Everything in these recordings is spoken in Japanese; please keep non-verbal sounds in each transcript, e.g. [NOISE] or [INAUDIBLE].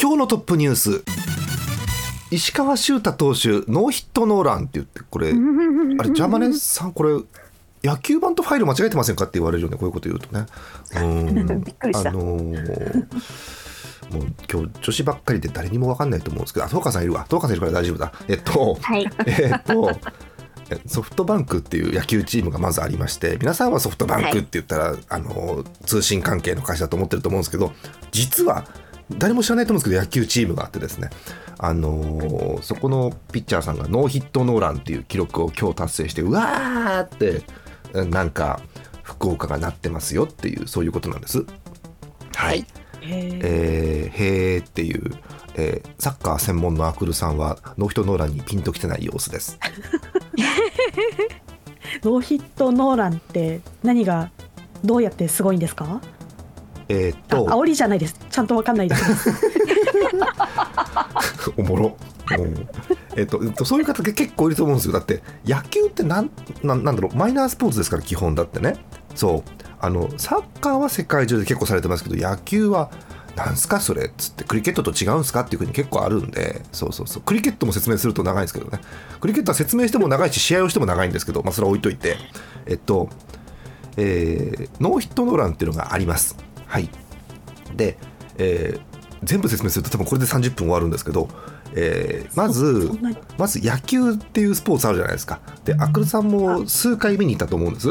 今日のトップニュース。石川修太投手ノーヒットノーランって言ってこれあれジャーマネさんこれ野球版とファイル間違えてませんか？って言われるよねこういうこと言うとね。うん。[LAUGHS] びっくりした。あのーもう今日女子ばっかりで誰にも分かんないと思うんですけどあ東川さんいるわ。東川さんいるから大丈夫だ。えっとはい。[LAUGHS] えっとえソフトバンクっていう野球チームがまずありまして皆さんはソフトバンクって言ったら、あの通信関係の会社だと思ってると思うんですけど実は誰も知らないと思うんですけど野球チームがあってですねあのそこのピッチャーさんがノーヒットノーランっていう記録を今日達成してうわーってえなんか福岡がなってますよっていうそういうことなんです。はい、えーへーっていう、えーサッカー専門のアクルさんはノーヒットノーランにピンときてない様子です。[LAUGHS] ノーヒットノーランって何がどうやってすごいんですか？えーっあと煽りじゃないです。ちゃんとわかんないです。[LAUGHS] おもろ。うんえっとえっとそういう方が結構いると思うんですよ。だって野球ってなんなんなんだろう。マイナースポーツですから基本だってね。そう。あのサッカーは世界中で結構されてますけど野球はなんすかそれっつってクリケットと違うんすか？っていうふうに結構あるんで。そうそうそう。クリケットも説明すると長いんですけどね。クリケットは説明しても長いし試合をしても長いんですけど、まあ、それは置いといて。えっと、えーノーヒットノーランっていうのがありますはい。で、えー全部説明すると多分これで30分終わるんですけど、えーまずまず野球っていうスポーツあるじゃないですか。でアクルさんも数回見に行ったと思うんです。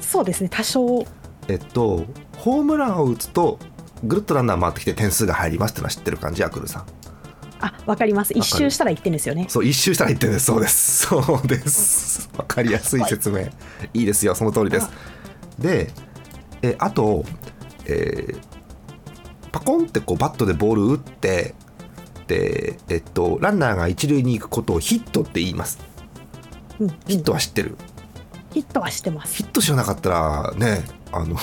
そうですね。多少。えっとホームランを打つとぐるっとランナー回ってきて点数が入りますってのは知ってる感じアクルさん。あわかります。一周したら1点ですよね。そう一周したら1点です。そうです。[LAUGHS] そうです。わかりやすい説明。い。いですよ。その通りです。でえあと、えーパコンってこうバットでボール打ってで、えっと、ランナーが一塁に行くことをヒットって言います。うん。ヒットは知ってる？ヒットはしてます。ヒット知らなかったらねあの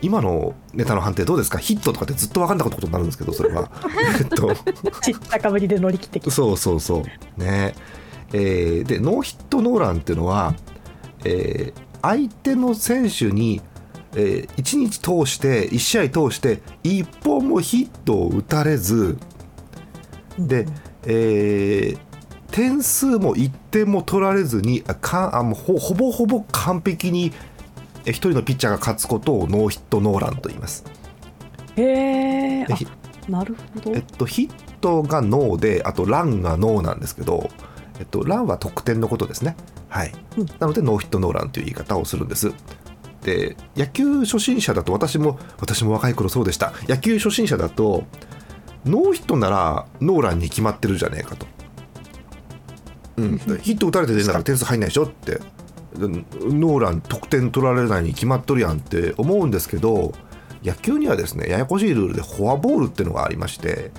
今のネタの判定どうですか？ヒットとかってずっと分かんなかったことになるんですけどそれは。[LAUGHS] えっと。ちったかぶりで乗り切ってきた。そうそうそう。ね。えーでノーヒットノーランっていうのは、えー相手の選手に、え1日通して1試合通して1本もヒットを打たれずで、えー点数も1点も取られずにあかあもうほほぼほぼ完璧に1人のピッチャーが勝つことをノーヒットノーランと言います。へえでひなるほど。えっと、ヒットがノーであとランがノーなんですけど、えっと、ランは得点のことですね、はい。うん。なのでノーヒットノーランという言い方をするんですで野球初心者だと私も私も若い頃そうでした。野球初心者だとノーヒットならノーランに決まってるじゃねえかと、うん、ヒット打たれて出んだから点数入んないでしょ？って。でノーラン得点取られないに決まっとるやんって思うんですけど野球にはですねややこしいルールでフォアボールっていうのがありまして。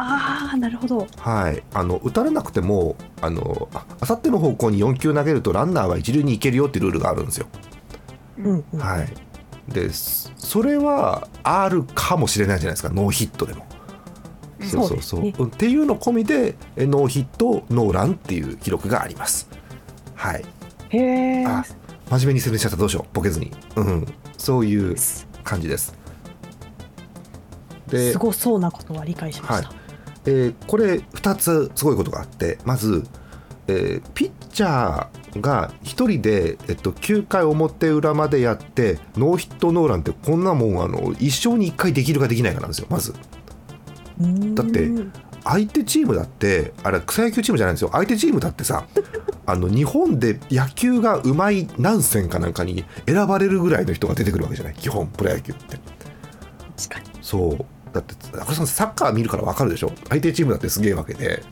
ああなるほど。はい、あの打たれなくてもあのああさっての方向に4球投げるとランナーは一塁に行けるよっていうルールがあるんですよ。うんうん。はい、でそそれはあるかもしれないじゃないですか。ノーヒットでも。そうそうそう。ね。うんっていうの込みでえノーヒットノーランっていう記録があります。はい、へえあ真面目に説明しちゃった。どうしよう。ボケずに、うん、そういう感じです。ですごそうなことは理解しました、えーこれ2つすごいことがあってまず、えーピッチャーが1人で、えっと、9回表裏までやってノーヒットノーランってこんなもんあの一生に1回できるかできないかなんですよまず。だって相手チームだってあれ草野球チームじゃないんですよ。相手チームだってさ [LAUGHS] あの日本で野球がうまい何戦かなんかに選ばれるぐらいの人が出てくるわけじゃない？基本プロ野球って。そう。だってさんサッカー見るから分かるでしょ？相手チームだってすげえわけで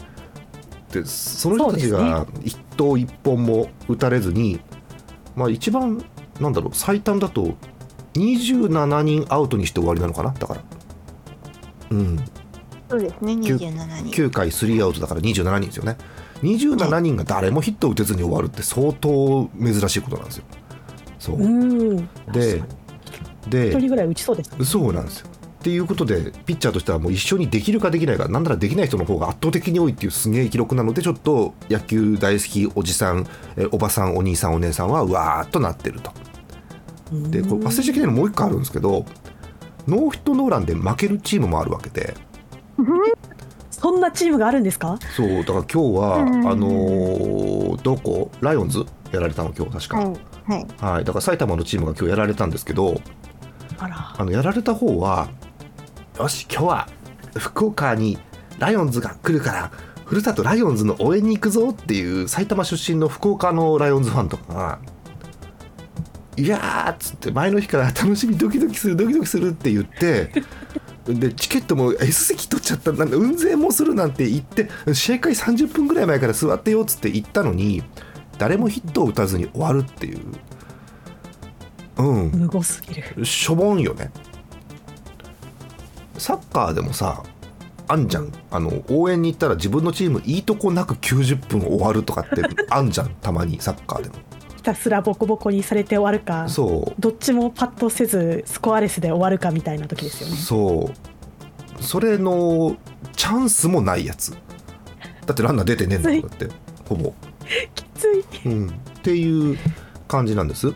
でその人たちが一投一本も打たれずに、まあ一番なんだろう最短だと27人アウトにして終わりなのかな？だから。うん。そうですね、九27人。9回3アウトだから27人ですよね。27人が誰もヒットを打てずに終わるって相当珍しいことなんですよ。そう。ででに一人ぐらい打ちそうですね。そうなんですよ。っていうことでピッチャーとしてはもう一緒にできるかできないかなんならできない人の方が圧倒的に多いっていうすげえ記録なのでちょっと野球大好きおじさんえおばさんお兄さんお姉さんはうわーっとなってると。でこれ忘れちゃいけないのもう一個あるんですけどノーヒットノーランで負けるチームもあるわけで。そんなチームがあるんですか？そうだから今日は、うん。あのーどこ？ライオンズ？やられたの今日確か、はいはい。はい、だから埼玉のチームが今日やられたんですけどあら。あのやられた方はよし今日は福岡にライオンズが来るからふるさとライオンズの応援に行くぞっていう埼玉出身の福岡のライオンズファンとかが「いやー」っつって前の日から楽しみドキドキするドキドキするって言ってでチケットも S 席取っちゃったなんか運勢もするなんて言って試合開始30分ぐらい前から座ってよっつって言ったのに誰もヒットを打たずに終わるっていう。うん。無謀すぎる。しょぼんよねサッカーでもさあんじゃん。あの応援に行ったら自分のチームいいとこなく90分終わるとかって [LAUGHS] あんじゃん。たまにサッカーでも。ひたすらボコボコにされて終わるか。そう。どっちもパッとせずスコアレスで終わるかみたいな時ですよね。そう。それのチャンスもないやつ。だってランナー出てねえんだもんだって。ほぼ。[LAUGHS] きつい。うん、っていう感じなんです、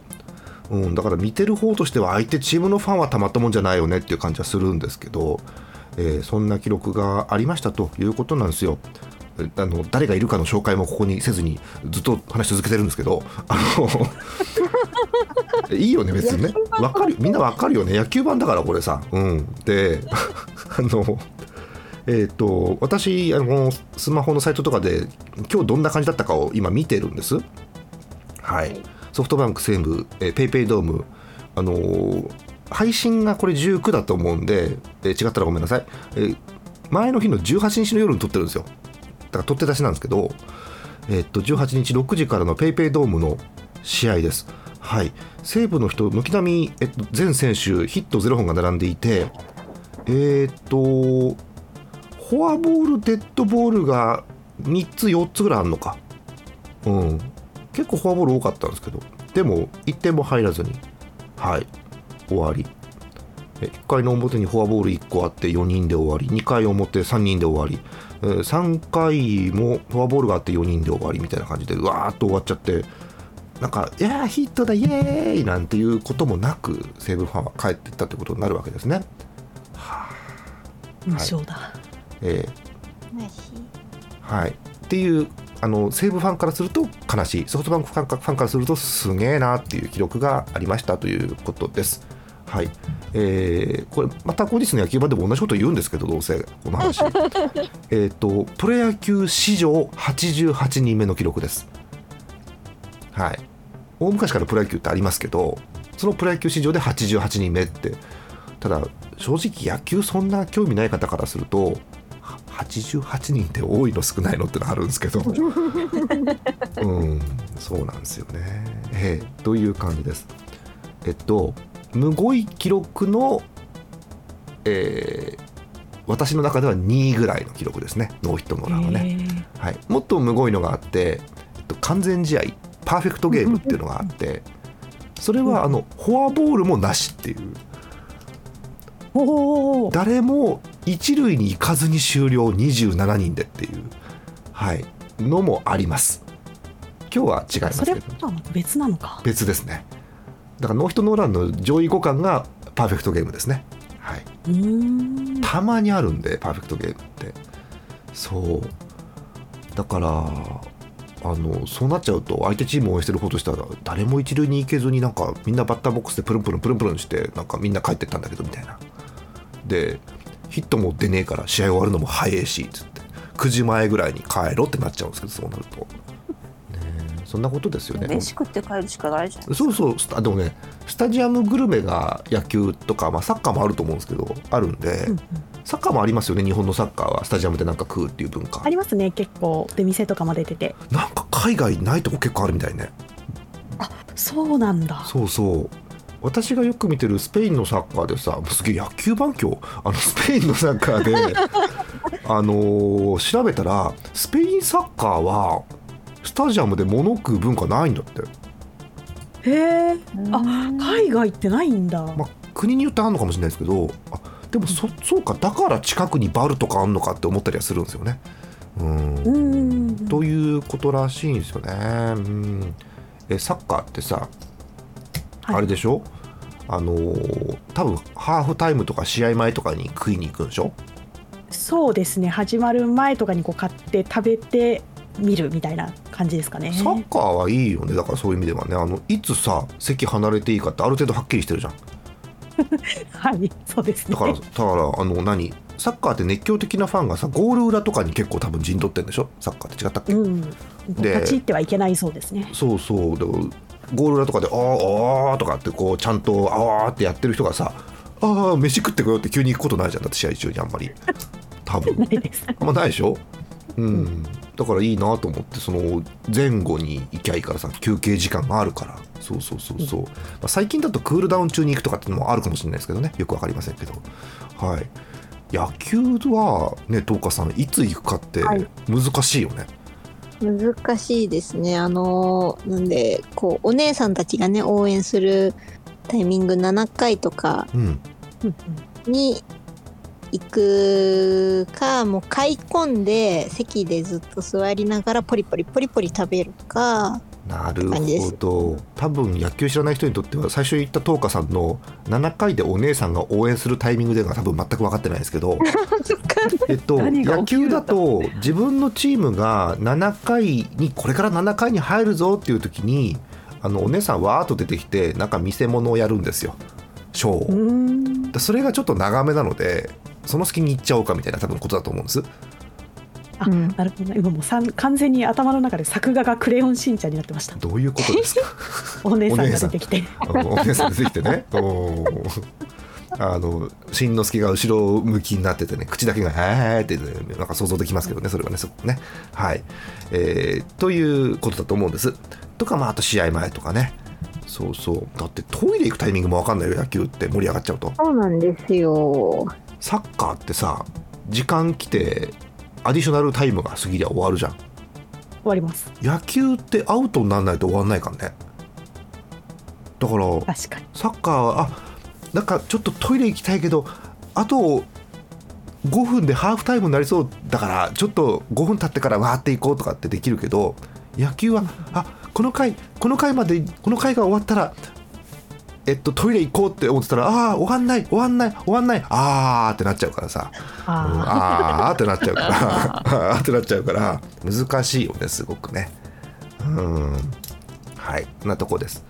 うん、だから見てる方としては相手チームのファンはたまったもんじゃないよねっていう感じはするんですけど、えーそんな記録がありましたということなんですよ。えあの誰がいるかの紹介もここにせずにずっと話し続けてるんですけどあの [LAUGHS] いいよね別にね。わかるみんなわかるよね。野球版だからこれさ、うん、で [LAUGHS] あのえー、と私あのスマホのサイトとかで今日どんな感じだったかを今見てるんです。はい、ソフトバンク西武、えー、ペイペイドーム、あのー配信がこれ19だと思うんで、えー違ったらごめんなさい、えー前の日の18日の夜に撮ってるんですよ。だから撮って出しなんですけど、えーっと18日6時からのペイペイドームの試合です。はい。西武の人軒並み、えっと、全選手ヒット0本が並んでいてえーっとフォアボールデッドボールが3つ4つぐらいあるのか。うん。結構フォアボール多かったんですけどでも1点も入らずにはい終わり。え1回の表にフォアボール1個あって4人で終わり。2回表3人で終わり。えー3回もフォアボールがあって4人で終わりみたいな感じでうわーっと終わっちゃってなんか「いやーヒットだイエーイ!」なんていうこともなく西武ファンは帰っていったということになるわけですね。無償だ、えーマジはい、っていうあの西武ファンからすると悲しいソフトバンクファンかファンからするとすげえなっていう記録がありましたということです。はいえーこれまた後日の野球版でも同じこと言うんですけどどうせこの話 [LAUGHS] えっとプロ野球史上88人目の記録です。はい、大昔からプロ野球ってありますけどそのプロ野球史上で88人目ってただ正直野球そんな興味ない方からするとは88人って多いの少ないのってのあるんですけど。[LAUGHS] うんそうなんですよね。ええという感じです。えっとむごい記録のえー私の中では2位ぐらいの記録ですね。ノーヒットノーランはね、えー。はい、もっとむごいのがあって、えっと、完全試合パーフェクトゲームっていうのがあってそれはあのフォアボールもなしっていう。おお誰も一塁に行かずに終了27人でっていう、はい、のもあります。今日は違いますけど。別なのか。別ですね。だからノーヒットノーランの上位互換がパーフェクトゲームですね。はい、たまにあるんでパーフェクトゲームって。そう。だからあのそうなっちゃうと相手チームを応援してる方としたら誰も一塁に行けずになんかみんなバッターボックスでプルンプルンプルンプルンしてなんかみんな帰ってったんだけどみたいな。でヒットも出ねえから試合終わるのも早いしつって。9時前ぐらいに帰ろうってなっちゃうんですけどそうなると、ねえ、そんなことですよね。飯食って帰るしかないじゃんそうそう。スタでもねスタジアムグルメが野球とか、まあ、サッカーもあると思うんですけどあるんで、うんうん。サッカーもありますよね日本のサッカーは。スタジアムでなんか食うっていう文化。ありますね。結構出店とかも出てて。なんか海外ないとこ結構あるみたいね。そうなんだ。そうそう私がよく見てるスペインのサッカーでさもうすげえ野球番狂？あのスペインのサッカーで [LAUGHS] あのー調べたらスペインサッカーはスタジアムで物食う文化ないんだって、へえ。あうん。海外ってないんだ、まあ、国によってあるのかもしれないですけどあでもそそうかだから近くにバルとかあんのかって思ったりはするんですよね。うん。うーんということらしいんですよね。うん、えサッカーってさ、はいあれでしょ？あのー多分ハーフタイムとか試合前とかに食いに行くんでしょ？そうですね。始まる前とかにこう買って食べて見るみたいな感じですかね。サッカーはいいよね。だからそういう意味ではね。あのいつさ席離れていいかってある程度はっきりしてるじゃん。[LAUGHS] はい。そうですね。だからだからあの何？サッカーって熱狂的なファンがさゴール裏とかに結構多分陣取ってるんでしょ？サッカーって。違ったっけ、うん。で立ち入ってはいけないそうですね。そうそう。でゴール裏とかで「あーあー」とかってこうちゃんと「あー」ってやってる人がさ「ああ飯食ってこよう」って急に行くことないじゃん。だって試合中にあんまり。多分。あんまないでしょ？うん。だからいいなと思ってその前後に行きゃいいからさ休憩時間があるから。そうそうそうそう、まあ、最近だとクールダウン中に行くとかっていうのもあるかもしれないですけどね。よくわかりませんけど。はい。野球はね東花さんいつ行くかってはい。難しいよね、難しいですね。あのーなんで、こう、お姉さんたちがね、応援するタイミング7回とかに行くか、もう買い込んで、席でずっと座りながらポリポリポリポリ食べるか、なるほど。多分野球知らない人にとっては最初に言った東花さんの7回でお姉さんが応援するタイミングでが多分全く分かってないですけど [LAUGHS] えっと野球だと自分のチームが7回にこれから7回に入るぞっていう時にあのお姉さんわーっと出てきてなんか見せ物をやるんですよ。ショーを。それがちょっと長めなのでその隙に行っちゃおうかみたいな多分ことだと思うんですあ、うん。なるほどね。今もうさん完全に頭の中で作画がクレヨンしんちゃんになってました。どういうことですか？[LAUGHS] お姉さんが出てきて。お姉さん出てきてね。[LAUGHS] おー。あのしんのすけが後ろ向きになっててね口だけが「へーって、ね、なんか想像できますけどねそれはねすごくね。はい、えーということだと思うんです。とかまああと試合前とかね。そうそう。だってトイレ行くタイミングも分かんないよ野球って盛り上がっちゃうと。そうなんですよ。サッカーってさ時間来てアディショナルタイムが過ぎりゃ終わるじゃん。終わります。野球ってアウトにならないと終わんないからね。だから確かに。サッカーはあなんかちょっとトイレ行きたいけどあと5分でハーフタイムになりそうだからちょっと5分経ってからわーって行こうとかってできるけど野球はあこの回この回までこの回が終わったらえっとトイレ行こうって思ってたらああー終わんない終わんない終わんないあーってなっちゃうからさ。うんああーってなっちゃうから。あーってなっちゃうから。難しいよねすごくね。うん。はいなとこです。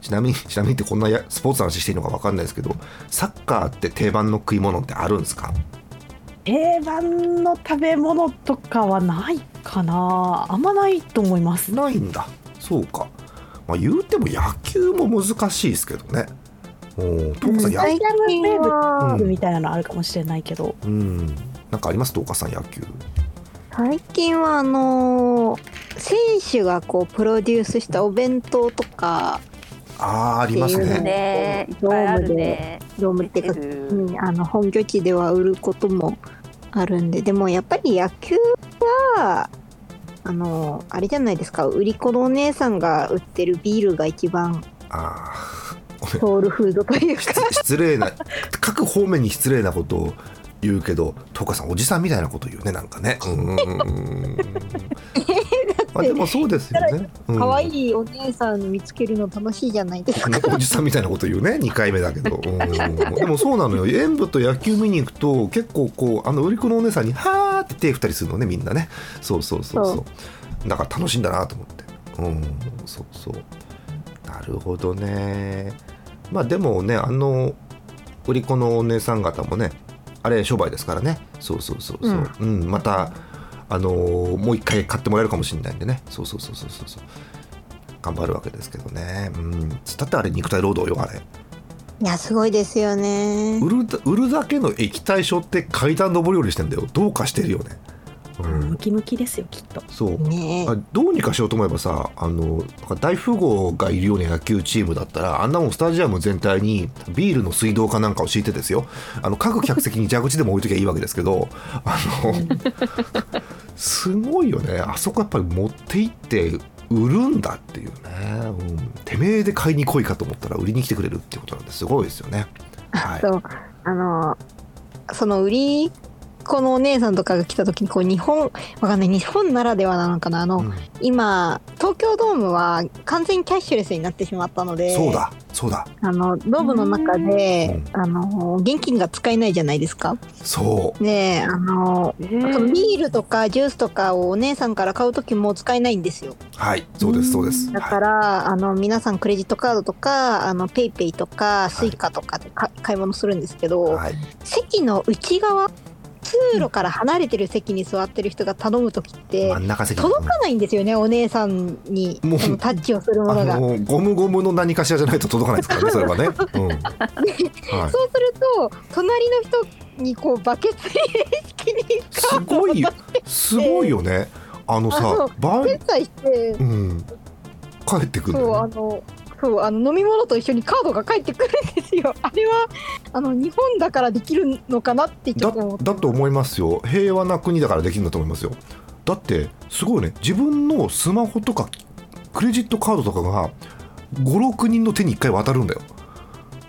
ちなみに [LAUGHS] ちなみにってこんなやスポーツの話していいのか分かんないですけどサッカーって定番の食い物ってあるんですか？ー定番の食べ物とかはないかな。あんまないと思います。ないんだ。そうか、まあ、言うても野球も難しいですけどね。おー東花さん、や最近は、うんみたいなのあるかもしれないけど。うん。なんかあります？東花さん野球。最近はあのー選手がこうプロデュースしたお弁当とかあーありますね。ねいっぱいあるね。ドームっていうか、うん、あの本拠地では売ることもあるんで。でもやっぱり野球はあのあれじゃないですか。売り子のお姉さんが売ってるビールが一番あー。ソウルフードというか。失失礼な各方面に失礼なことを言うけど東花さんおじさんみたいなこと言うねなんかね。うーんま [LAUGHS] あでもそうですよね、うん。可愛いお姉さん見つけるの楽しいじゃないですか。おじさんみたいなこと言うね [LAUGHS] 2回目だけど。[LAUGHS] うん。でもそうなのよ。演舞と野球見に行くと結構こうあの売り子のお姉さんに「はーって手振ったりするのねみんなね。そうそうそうそう。だから楽しいんだなと思って。うん。そうそう。なるほどね。まあでもねあの売り子のお姉さん方もねあれ商売ですからね。そうそうそうそう、うん。またあのーもう一回買ってもらえるかもしれないんでね。そうそうそうそうそう。そう頑張るわけですけどね。うん。だってあれ肉体労働よあれ。いやすごいですよね。売るだ売るだけの液体書って階段上り下りしてんだよ。どうかしてるよねうん。ムキムキですよきっと。そう。ねあどうにかしようと思えばさあのなんか大富豪がいるような野球チームだったらあんなもんスタジアム全体にビールの水道かなんかを敷いてですよ。あの各客席に蛇口でも置いときゃいいわけですけどあのすごいよね。あそこやっぱり持って行って売るんだっていうね、うん、てめえで買いに来いかと思ったら売りに来てくれるっていうことなんですごいですよね。はい、そう。あのその売り子のお姉さんとかが来た時にこう日本わかんない日本ならではなのかな。あの、うん。今東京ドームは完全にキャッシュレスになってしまったのでそうだそうだ。あのドームの中であの現金が使えないじゃないですか。そう。であのえあとビールとかジュースとかをお姉さんから買う時も使えないんですよ。はいそうですそうです。だから、あの皆さんクレジットカードとかあのペイペイとかスイカとかでか買い物するんですけど、はい。席の内側通路から離れてる席に座ってる人が頼む時って届かないんですよねお姉さんにもうタッチをするものが。ゴムゴムの何かしらじゃないと届かないですからねそれはね、[LAUGHS] うん。はい、そうすると隣の人にこうバケツ形式にすごいよ。すごいよね。あのさう場合決済してうん。帰ってくるんだそうあのそうあの飲み物と一緒にカードが返ってくるんですよ。[LAUGHS] あれはあの日本だからできるのかなってだっと思って。だと思いますよ。平和な国だからできるんだと思いますよ。だってすごいね。自分のスマホとかクレジットカードとかが56人の手に1回渡るんだよ。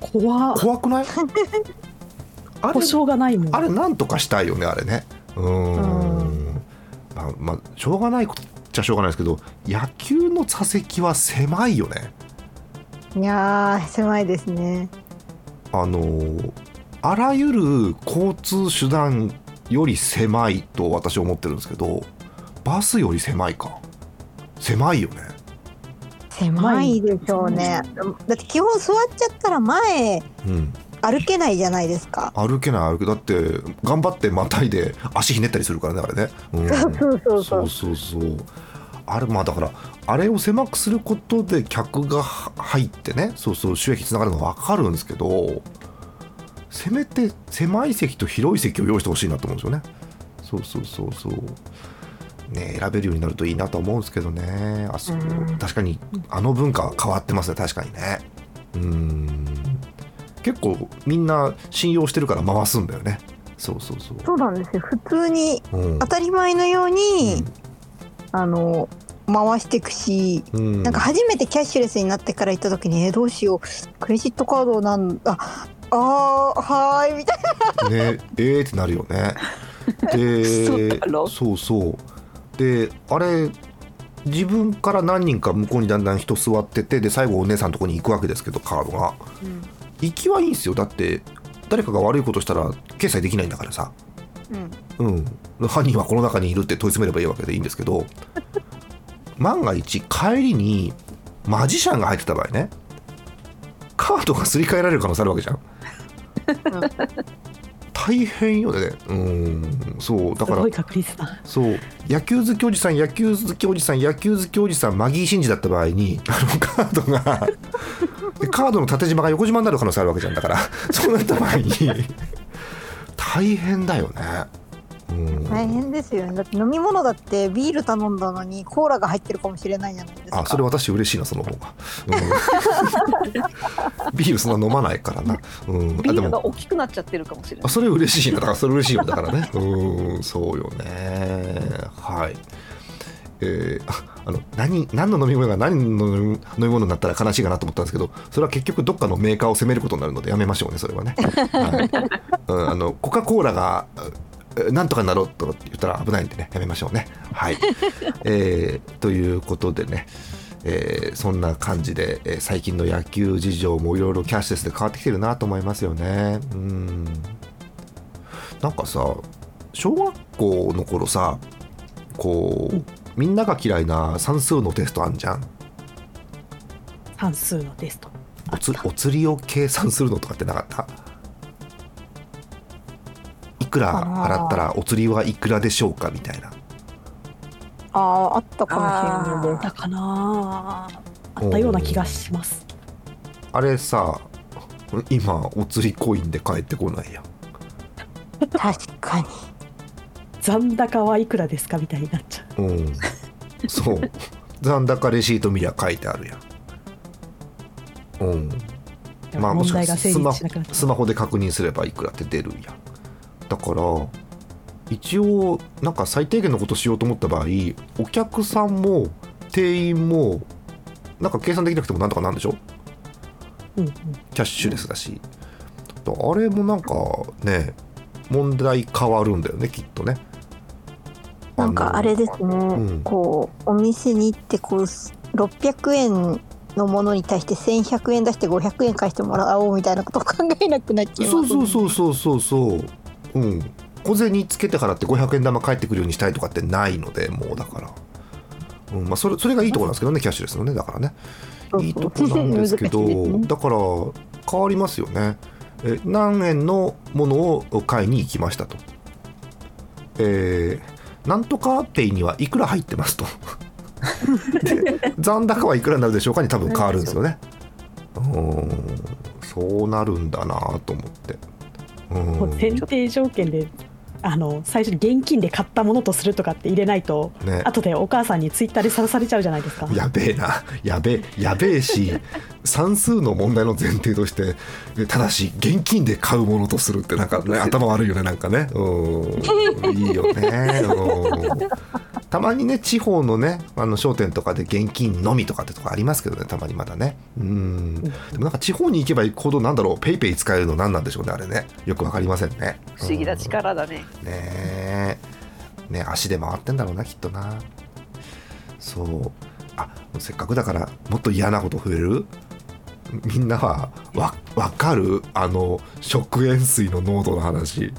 怖っ。怖くない？[LAUGHS] あれ保証がないもん。あれなんとかしたいよねあれね。うーん。まあまあしょうがないっちゃしょうがないですけど野球の座席は狭いよねいやー狭いですね。あのーあらゆる交通手段より狭いと私は思ってるんですけどバスより狭いか。狭いよね。狭いでしょうね。だって基本座っちゃったら前うん。歩けないじゃないですか。歩けない歩けだって頑張ってまたいで足ひねったりするからねあれね、うん、そうそうそう。そうそうそう。あれまあだからあれを狭くすることで客が入ってねそうそう収益つながるのは分かるんですけどせめて狭い席と広い席を用意してほしいなと思うんですよね。そうそうそうそう。ね選べるようになるといいなと思うんですけどね。あそこうん。確かにあの文化は変わってますね確かにね。うん。結構みんな信用してるから回すんだよね。そうそうそう。そうなんですよ。普通にうん。当たり前のように、あの回していくし。うん。なんか初めてキャッシュレスになってから行った時に、えーどうしよう。クレジットカードなんだああーはーいみたいねえーってなるよね。[LAUGHS] でそうそう。であれ自分から何人か向こうにだんだん人座っててで最後お姉さんのとこに行くわけですけどカードが。行きはいいんですよ。だって誰かが悪いことしたら決済できないんだからさ。な、うん。犯人はこの中にいるって問い詰めればいいわけでいいんですけど万が一帰りにマジシャンが入ってた場合ねカードがすり替えられる可能性あるわけじゃん。大変よね。うん。そうだからすごい確率だ。そう。野球好きおじさん野球好きおじさん野球好きおじさんマギー・シンジだった場合にあのカードがでカードの縦縞が横縞になる可能性あるわけじゃん。だからそうなった場合に大変だよね。うん。大変ですよね。だって飲み物だってビール頼んだのにコーラが入ってるかもしれないじゃないですか。あそれ私嬉しいなその方が、うん。[LAUGHS] ビールそんな飲まないからな、うん、ビールがあでも大きくなっちゃってるかもしれない。あそれ嬉しいなだからそれ嬉しいよだからね。うん。そうよね。はい。えーああの何何の飲み物が何の飲み物になったら悲しいかなと思ったんですけどそれは結局どっかのメーカーを責めることになるのでやめましょうねそれはね、はい。うん、あのコカ・コーラがえなんとかなろうと言ったら危ないんでねやめましょうね。はい、[LAUGHS] えーということでねえーそんな感じで、えー最近の野球事情もいろいろキャッシュレスで変わってきてるなと思いますよね。うん。なんかさ小学校の頃さこう、みんなが嫌いな算数のテストあんじゃん。算数のテスト。おつお釣りを計算するのとかってなかった？いくら払ったらお釣りはいくらでしょうかみたいな。あああったかもしれない。ですだかな。あったような気がします。あれさ今お釣りコインで返ってこないや確かに。残高はいくらですかみたいになっちゃう。うん。そう。残高レシート見りゃ書いてあるやん。うん。まあもしかしなくなっちゃう。スマホで確認すればいくらって出るや。んだから一応なんか最低限のことしようと思った場合お客さんも店員もなんか計算できなくてもなんとかなんでしょ？うんうん。キャッシュレスだし、あれもなんかね問題変わるんだよねきっとね。なんかあれですね、ん。こうお店に行ってこう600円のものに対して1100円出して500円返してもらおうみたいなことを考えなくなっちゃいますそうそうそうそうそうそううん。小銭つけてからって500円玉返ってくるようにしたいとかってないのでもうだから、うんまあ、それそれがいいところなんですけどねキャッシュレスのねだからね。いいとこなんですけどね。だから変わりますよね。え何円のものを買いに行きましたと。えーなんとかペイにはいくら入ってますと。で残高はいくらになるでしょうかに多分変わるんですよね。[LAUGHS] うん。そうなるんだなと思って。うんもう前提条件であの最初に現金で買ったものとするとかって入れないとね。後でお母さんにツイッターでさらされちゃうじゃないですか。やべえな。やべえやべえし算数の問題の前提としてえただし現金で買うものとするってなんかね頭悪いよねなんかね。うん。いいよね。うんたまにね地方のねあの商店とかで現金のみとかってとこありますけどねたまにまだね。うん。でもなんか地方に行けば行くほどなんだろうペイペイ使えるの何なんでしょうねあれね。よくわかりませんね。不思議な力だね。ねえ。ね足で回ってんだろうなきっとな。そう。あせっかくだからもっと嫌なこと増える？みんなはわ分かる？あの食塩水の濃度の話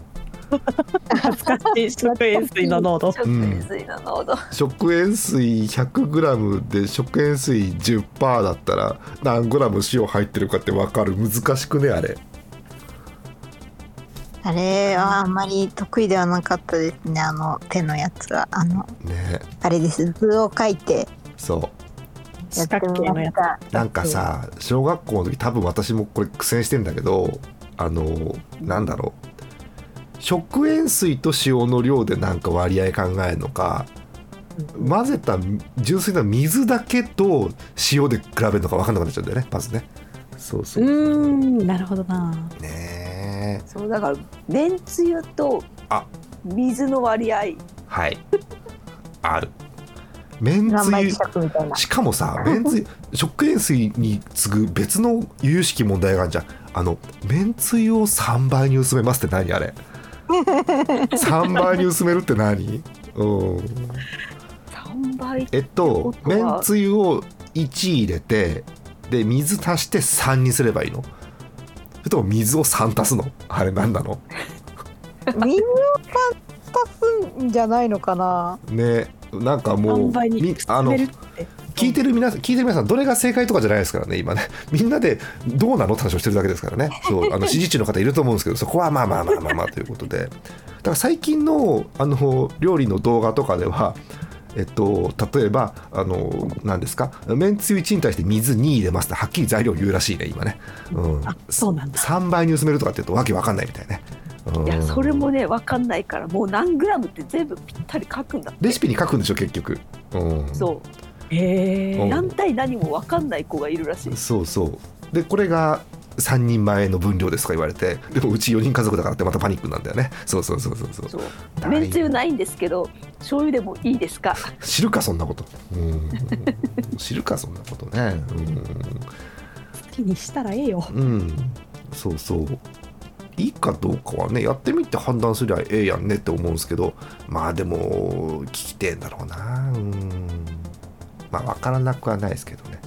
懐かしい食塩水の濃度。ちょっと水な濃度。食塩水 100g で食塩水10%だったら何グラム塩入ってるかって分かる。難しくねあれ。あれはあんまり得意ではなかったですねあの手のやつは。あのね。あれです。図を書いて。そう。やってみのやつ。なんかさ小学校の時多分私もこれ苦戦してんだけどあのなんだろう食塩水と塩の量でなんか割合考えるのか混ぜた純粋な水だけと塩で比べるのか分かんなくなっちゃうんだよねまずね。そうそううーんなるほどな。ねえ。そうだからめんつゆとあ。水の割合。はい。ある。めんつゆしかもさめんつゆ [LAUGHS] 食塩水に次ぐ別の由々しき問題があるじゃん。あのめんつゆを3倍に薄めますって何あれ？3倍に薄めるって何？うん。三倍。えっとめんつゆを1入れてで水足して3にすればいいの？それとも水を3足すの？あれ何なの？水を足すんじゃないのかな？ねなんかもうあの進めるって。聞いてる皆さん聞いてる皆さんどれが正解とかじゃないですからね今ね [LAUGHS] みんなでどうなの？って話をしてるだけですからね [LAUGHS] そうあの支持中の方いると思うんですけどそこはまあまあまあまあまあということでだから最近のあの料理の動画とかではえっと、例えばあの何ですかめんつゆ1に対して水2入れますってはっきり材料言うらしいね今ね、うん、あそうなんだ。3倍に薄めるとかって言うとわけわかんないみたいね、うんいやそれもねわかんないからもう何グラムって全部ぴったり書くんだ。レシピに書くんでしょ結局、うん、そう。へえ。何対何もわかんない子がいるらしい。そうそう。でこれが3人前の分量ですとか言われて。でもうち4人家族だからってまたパニックなんだよね。そうそうそうそうそう。そう。めんつゆないんですけど醤油でもいいですか？知るかそんなこと。うん。知るかそんなことね。好きにしたらええよ。うん、うん、そうそう。いいかどうかはねやってみて判断すりゃええやんねって思うんですけどまあでも聞きてえんだろうな。うんまあ分からなくはないですけどね。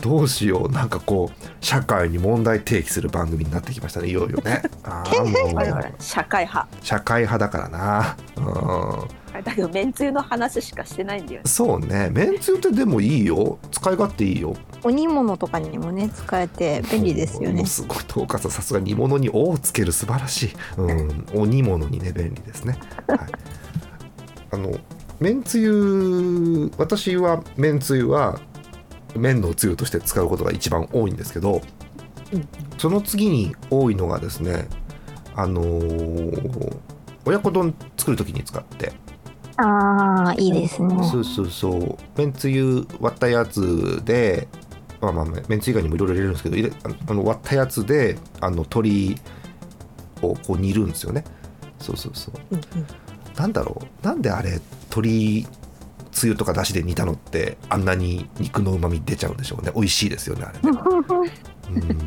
どうしようなんかこう社会に問題提起する番組になってきましたねいよいよね。[LAUGHS] ああもう。社会派。社会派だからな。うん。だけどめんつゆの話しかしてないんだよね。そうね。めんつゆってでもいいよ。使い勝手いいよ。お煮物とかにもね使えて便利ですよね。もうすごい東海さんさすが煮物に「お」をつける素晴らしい、うん、[LAUGHS] お煮物にね便利ですね、はい、あのめんつゆ私はめんつゆは麺のつゆとして使うことが一番多いんですけどうんその次に多いのがですねあのー親子丼作る時に使ってああいいですね。そうそうそう。めんつゆ割ったやつでまあまあめんつゆ以外にもいろいろ入れるんですけど入れあの割ったやつであの鶏をこう煮るんですよね。そうそうそう。うんうんなんだろう？なんであれ鶏つゆとかだしで煮たのってあんなに肉のうまみ出ちゃうんでしょうね？美味しいですよねあれね。うん。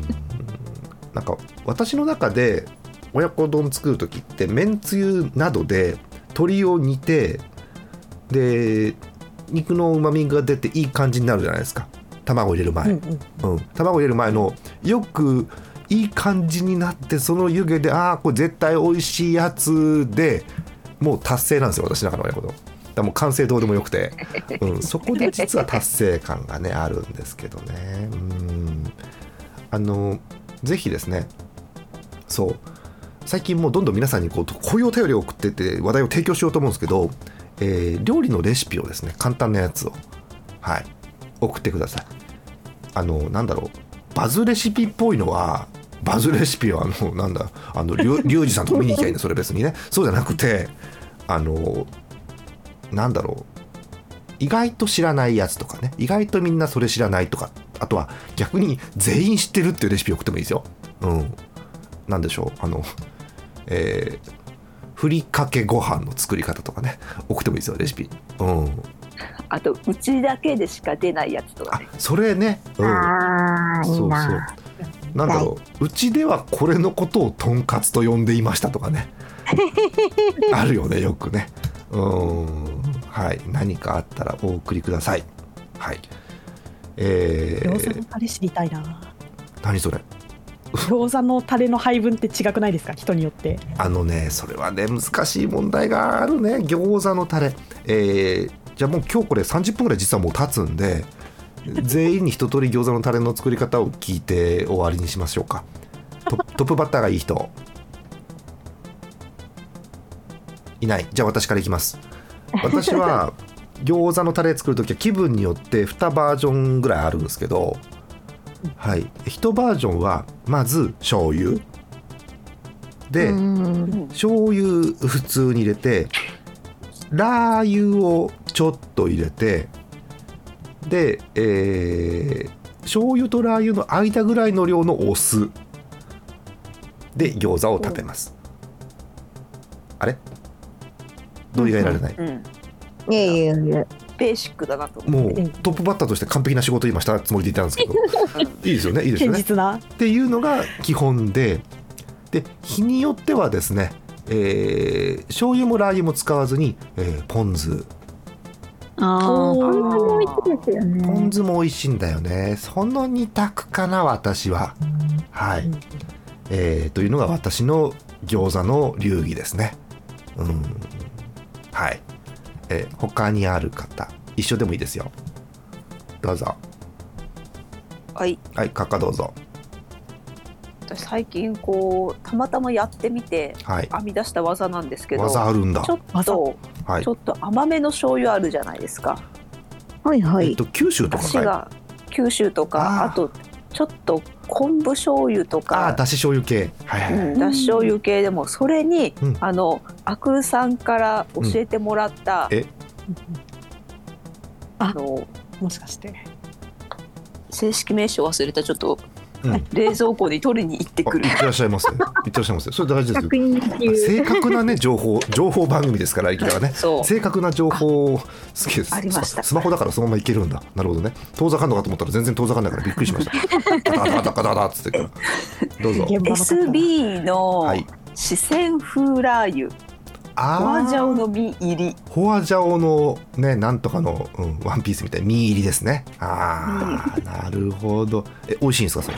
なんか私の中で親子丼作る時ってめんつゆなどで鶏を煮てで肉のうまみが出ていい感じになるじゃないですか。卵入れる前、うんうん。うん、卵入れる前のよくいい感じになってその湯気でああこれ絶対美味しいやつでもう達成なんですよ私の中の親子丼だもう完成どうでもよくて、[LAUGHS] うん、そこで実は達成感がねあるんですけどね。うん。あのぜひですねそう。最近もうどんどん皆さんにこうこういうお便りを送ってって話題を提供しようと思うんですけど、えー料理のレシピをですね簡単なやつをはい送ってください。あのなんだろう。バズレシピっぽいのはバズレシピはあのなんだあのリュウジさんと見に行きゃいいんだそれ別にね。そうじゃなくてあのなんだろう。意外と知らないやつとかね。意外とみんなそれ知らないとか。あとは逆に全員知ってるっていうレシピ送ってもいいですよ。うん。なんでしょう。あのえーふりかけご飯の作り方とかね。送ってもいいですよレシピ。うん。あとうちだけでしか出ないやつとかあねそれね。うん。そうそうななんだろううちではこれのことをとんかつと呼んでいましたとかね。[LAUGHS] あるよねよくね。うん。はい。何かあったらお送りください。はい。えー。餃子の、タレ知りたいな。何それ？餃子のタレの配分って違くないですか？人によって。あのねそれはね難しい問題があるね。餃子のタレ。えー。じゃあもう今日これ30分ぐらい実はもう経つんで全員に一通り餃子のタレの作り方を聞いて終わりにしましょうか。ト [LAUGHS] トップバッターがいい人。いない。じゃあ私からいきます。私は [LAUGHS] 餃子のタレ作る時は気分によって2バージョンぐらいあるんですけどはい。1バージョンはまず醤油。で、うん。醤油普通に入れてラー油をちょっと入れてで、えー醤油とラー油の間ぐらいの量のお酢。で餃子を食べます、あれ？同意が得られない、うん。いやいやいや。ベーシックだなと思って。もうトップバッターとして完璧な仕事を今したつもりでいたんですけど。いいですよね。いいですよね。堅実な。っていうのが基本で。で日によってはですね、えー醤油もラー油も使わずに、えーポン酢ああおー。本当に美味しいですよポねン酢も美味しいんだよね。その2択かな私は。はい、うんえーというのが私の餃子の流儀ですね。うん。はい、えー他にある方一緒でもいいですよ。どうぞ。はい。はいカッカどうぞ私最近こうたまたまやってみてはい。編み出した技なんですけど技あるんだ。ちょっとはい。ちょっと甘めの醤油あるじゃないですか。はいはい。えっと九州とかかい？私が九州とかあー。あとちょっと昆布醤油とああかだし醤油系。はいはいはい、うんだし醤油系でもそれに、うん。あのアクルさんから教えてもらった、え？あのもしかして。正式名称忘れたちょっと、うん冷蔵庫に取りに行ってあくる。いってらっしゃいませいってらっしゃいませそれ大事です正確なね情報情報番組ですからいきらはね。[LAUGHS] そう。正確な情報好きです。ありました。ススマホだからそのままいけるんだ。なるほどね。遠ざかんのかと思ったら全然遠ざかんないからびっくりしました。ガタガタガタつってどうぞ SB のはい四川風ラー油あホアジャオー。の実入りホアジャオのねなんとかの、うん、ワンピースみたいな身入りですね。ああなるほど。え美味しいんですかそれ？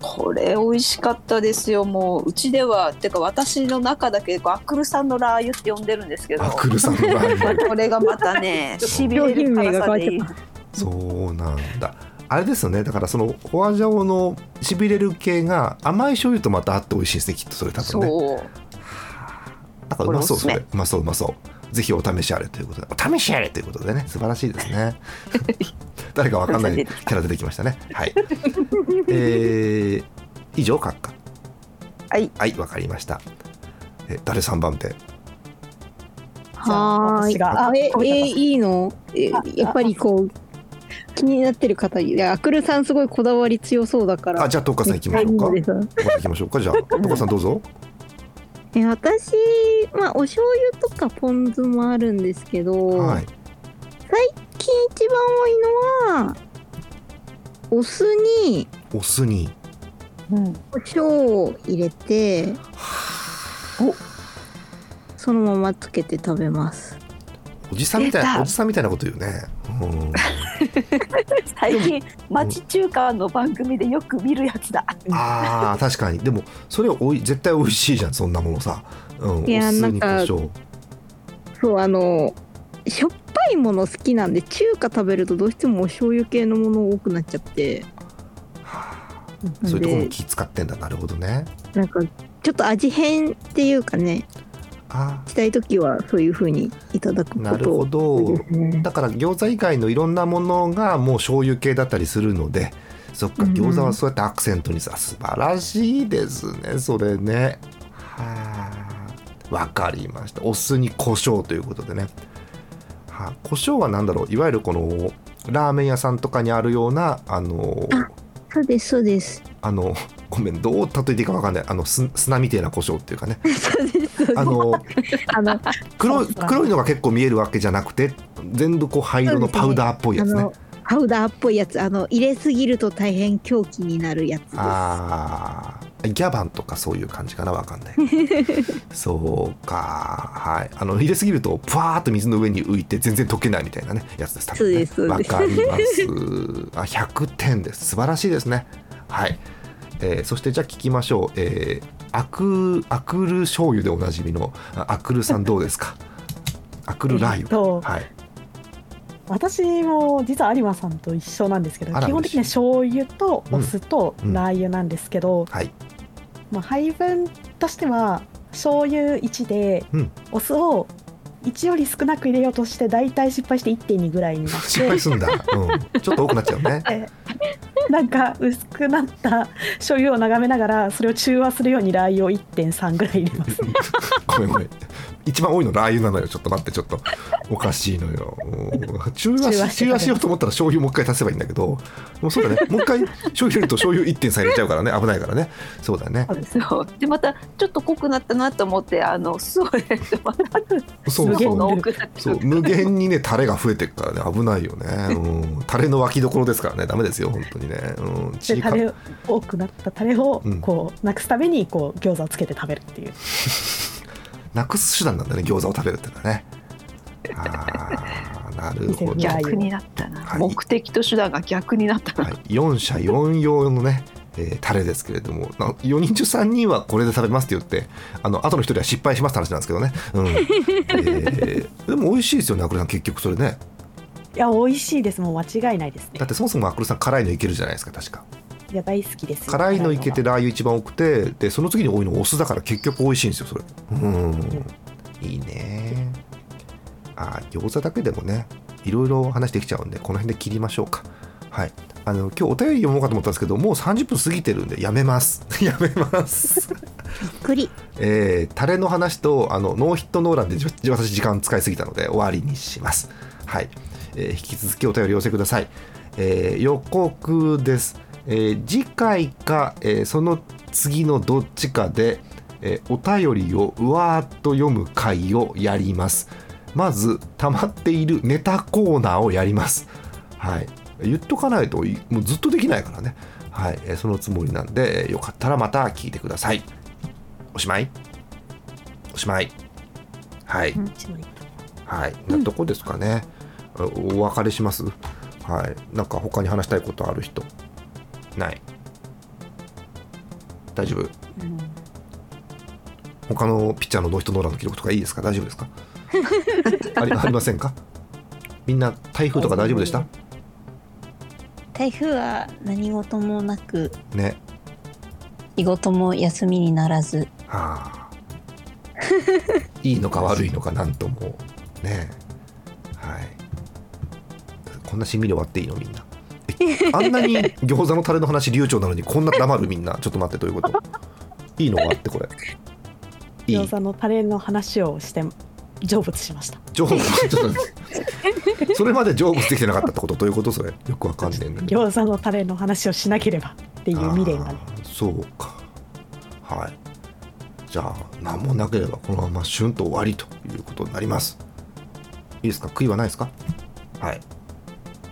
これ美味しかったですよ。もううちではてか私の中だけアクルさんのラー油って呼んでるんですけど。アクルさんのラー油。[LAUGHS] これがまたね [LAUGHS] しびれる辛さで。いいそうなんだ。あれですよね。だからそのホアジャオのしびれる系が甘い醤油とまたあって美味しいですねきっとそれ多分ね。そうなんかうまそうそこれ。うまそううまそう。ぜひお試しあれということで。お試しあれということでね。素晴らしいですね。[LAUGHS] 誰かわかんないキャラ出てきましたね。はい。えー、以上閣下。はい。はいわかりました。え誰3番手？はーい。あ、え、え、いいの？えあやっぱりこう、気になってる方、いや、アクルさんすごいこだわり強そうだから。あじゃあトッカさん行きましょうか。行きましょうか。じゃあトッカさんどうぞえ私、まあ、お醤油とかポン酢もあるんですけど、はい。最近一番多いのは、お酢にお酢に。うん。胡椒を入れて、はそのままつけて食べます。おじさんみたいおじさんみたいなこと言うね、うん、[LAUGHS] 最近町中華の番組でよく見るやつだ。あー確かに。でもそれおい絶対美味しいじゃんそんなものさ、うん、いやなんかそうあのしょっぱいもの好きなんで中華食べるとどうしてもお醤油系のもの多くなっちゃって。そういうところも気使ってんだ。なるほどね。なんかちょっと味変っていうかねあしたい時はそういう風にいただくーなることほどだから餃子以外のいろんなものがもう醤油系だったりするのでそっかうん餃子はそうやってアクセントにさ素晴らしいですねそれね。はあ。わかりました。お酢に胡椒ということでね。はあ胡椒は何だろう。いわゆるこのラーメン屋さんとかにあるようなあのあそうですそうです。あのごめんどう例えていいかわかんない。あのす砂みたいな胡椒っていうかね。[LAUGHS] あの [LAUGHS] あの黒黒いのが結構見えるわけじゃなくて全部こう灰色のパウダーっぽいやつねパウダーっぽいやつあの入れすぎると大変狂気になるやつです。あー。ギャバンとかそういう感じかなわかんない。[LAUGHS] そうか。はい。あの入れすぎるとプワーっと水の上に浮いて全然溶けないみたいなねやつです。ね。そうですわかります。あ100点です。素晴らしいですね。はい、えーそしてじゃあ聞きましょう、えーアクアクル醤油でおなじみのあアクルさんどうですか？アクルラー油、えっとはい私も実は有馬さんと一緒なんですけど基本的には醤油とお酢とうん。ラー油なんですけど、はい。まあ、配分としては醤油1で、うん。お酢を1より少なく入れようとして大体失敗して1.2ぐらいになっ失敗てすんだ、うん、ちょっと多くなっちゃうね。[LAUGHS] えなんか薄くなった醤油を眺めながらそれを中和するようにラー油を1.3ぐらい入れます。ごめんごめん一番多いのラー油なのよ。ちょっと待ってちょっと。おかしいのよ。うん中和し中和しようと思ったら醤油もう一回足せばいいんだけどもうそうだね。もう一回醤油入れると醤油1.3入れちゃうからね。危ないからね。そうだね。そうでまたちょっと濃くなったなと思ってあの酢を入れてまたそうそう。無限にねタレが増えてくからね。危ないよね、うん、タレの湧きどころですからね。ダメですよ本当にね、うん、でチタレ多くなったタレをうん。こうなくすためにこう餃子をつけて食べるっていうなくす手段なんだね餃子を食べるっていうのはね。あーなるほど。[LAUGHS] 逆になったな、はい。目的と手段が逆になったな、はい、4社4用のね、えータレですけれども。な4人中3人はこれで食べますって言ってあの後の1人は失敗しますって話なんですけどね、うん。えーでも美味しいですよねアクルさん結局それね。いや美味しいです。もう間違いないですね。だってそもそもアクルさん辛いのいけるじゃないですか確かいや大好きですよ。辛いのいけて辛ラー油一番多くてでその次に多いのお酢だから結局美味しいんですよそれ。うん。いいね。あー餃子だけでもねいろいろ話できちゃうんでこの辺で切りましょうか。はい。あの今日お便り読もうかと思ったんですけどもう30分過ぎてるんでやめます。[LAUGHS] やめます。びっくり。えータレの話とあのノーヒットノーランで私時間使いすぎたので終わりにしますはい、えー引き続きお便り寄せください、えー予告です、えー次回か、えーその次のどっちかで、えーお便りをうわーっと読む回をやります。まず溜まっているネタコーナーをやります。はい。言っとかないといもうずっとできないからね。はい、えーそのつもりなんで、えーよかったらまた聞いてください。おしまい。おしまい。はい、うんはい。なとこですかね、おお別れします？はい。なんか他に話したいことある人？ない。大丈夫？他のピッチャーのノーヒットノーランの記録とかいいですか？大丈夫ですか？[LAUGHS] ありありませんか？みんな台風とか大丈夫でした？台風は何事もなく。ね。仕事も休みにならず。はあ。[LAUGHS] いいのか悪いのかなんとも。ね。はい。こんなしんみり終わっていいの？みんな。え [LAUGHS] あんなに餃子のタレの話流暢なのにこんな黙るみんな。ちょっと待ってどういうこと？いいのがあってこれ。いい。餃子のタレの話をして成仏しました。成仏。ちょっとそれまで成仏できてなかったってこと？どういうことそれ？よくわかんねえんだけど。餃子のタレの話をしなければっていう未練がね。そうか。はい。じゃあ何もなければこのままシュンと終わりということになります。いいですか？悔いはないですか？はい。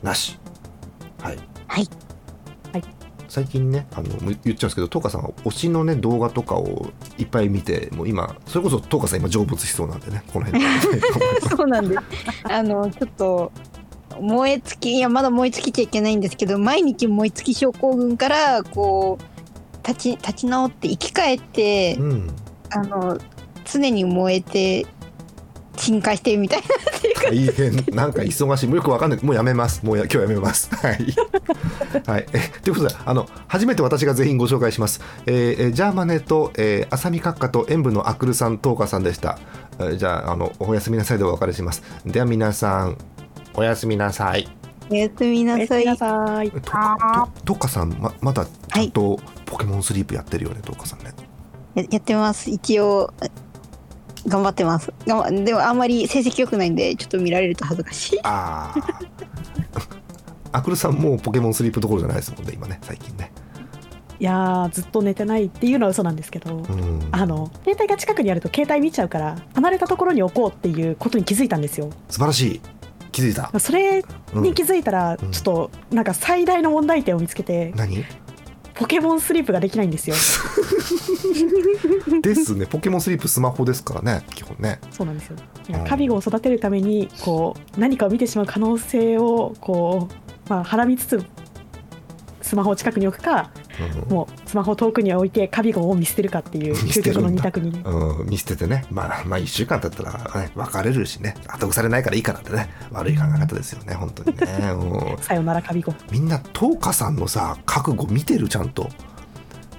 なしはい。はい。はい最近ねあの言っちゃうんですけどトーカさんは推しのね動画とかをいっぱい見てもう今それこそトーカさん今成仏しそうなんでねこの辺 [LAUGHS] そうなんです。[LAUGHS] あの、ちょっと、燃え尽き、いや、まだ燃え尽きちゃいけないんですけど、毎日燃え尽き症候群から、こう、立ち、立ち直って生き返って、うん。あの、常に燃えて、沈下してみたいなっていうか、大変なんか忙しい。もうよくわかんない。もうやめます。もうや今日やめます。[LAUGHS] はい、はい、えということであの初めて私が全員ご紹介します、えーえージャーマネと、えー、浅見閣下と演舞のアクルさんトーカさんでした、えーじゃああのおやすみなさいでお別れします。では皆さんおやすみなさい。おやすみなさい。さいトカトトカさんままだちゃんとポケモンスリープやってるよね、トカさんね。ややってます。一応、頑張ってます。頑張でも、あんまり成績良くないんで、ちょっと見られると恥ずかしい。ああ [LAUGHS] アクルさんもうポケモンスリープどころじゃないですもんね今ね最近ね。いやーずっと寝てないっていうのは嘘なんですけど、うん。あの携帯が近くにあると携帯見ちゃうから離れたところに置こうっていうことに気づいたんですよ。素晴らしい。気づいた、それうんに気づいたらうん。ちょっとなんか最大の問題点を見つけて何？ポケモンスリープができないんですよ。[LAUGHS] ですね。ポケモンスリープスマホですからね基本ね。そうなんですよ。カビゴを育てるためにこう何かを見てしまう可能性をこう、まあ、はらみつつスマホを近くに置くかうん。もうスマホを遠くに置いてカビゴを見捨てるかっていう究極の二択に。ねうん、見捨ててね、まあ、まあ1週間経ったら、ね、別れるしね。後腐れないからいいかなってね。悪い考え方ですよね。本当にね、[LAUGHS] うん。さよならカビゴみんなトーカさんのさ覚悟見てるちゃんと。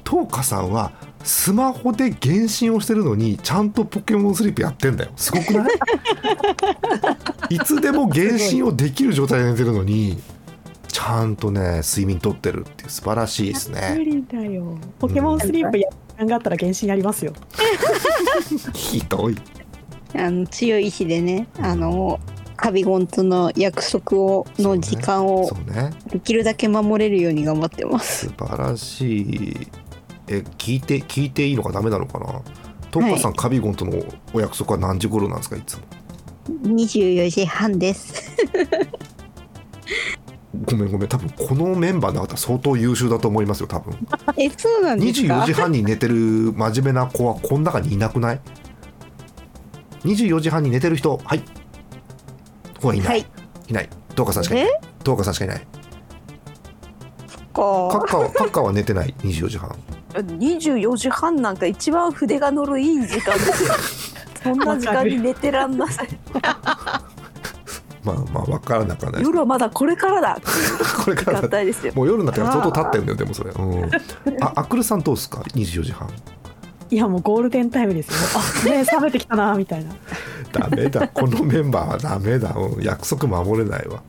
トーカさんはスマホで原神をしてるのにちゃんとポケモンスリープやってんだよ。すごくない？[LAUGHS] いつでも原神をできる状態で寝てるのにちゃんとね睡眠とってるっていう素晴らしいです無ね理だよ。ポケモンスリープやる時間があったら原神やりますよ。ひどい。あの強い意志でね、あの、カビゴンとの約束を、の時間をそうね。できるだけ守れるように頑張ってます。素晴らしい。え聞いて聞いていいのかダメなのかな？トーカさん、カビゴンとのお約束は何時頃なんですかいつも？24時半です。ごめんごめん。多分このメンバーの方相当優秀だと思いますよ多分。[LAUGHS] え、そうなんですか？24時半に寝てる真面目な子はこの中にいなくない？24時半に寝てる人はい。ここはいない、はい。いない。トーカさんしかいない。え？トーカさんしかいない。カこッカはカッカは寝てない。24時半。24時半なんか一番筆が乗るいい時間ですよ。[LAUGHS] そんな時間に寝てらんなさいまあまあ分からなくはない夜はまだこれからだ。時 [LAUGHS] これから間帯ですよ。もう夜になってから相当経ってるんだよでもそれ、うん、あアクルさんどうですか？24時半。いやもうゴールデンタイムですよ。あ目覚めてきたなみたいな。[LAUGHS] ダメだ。このメンバーはダメだ、うん、約束守れないわ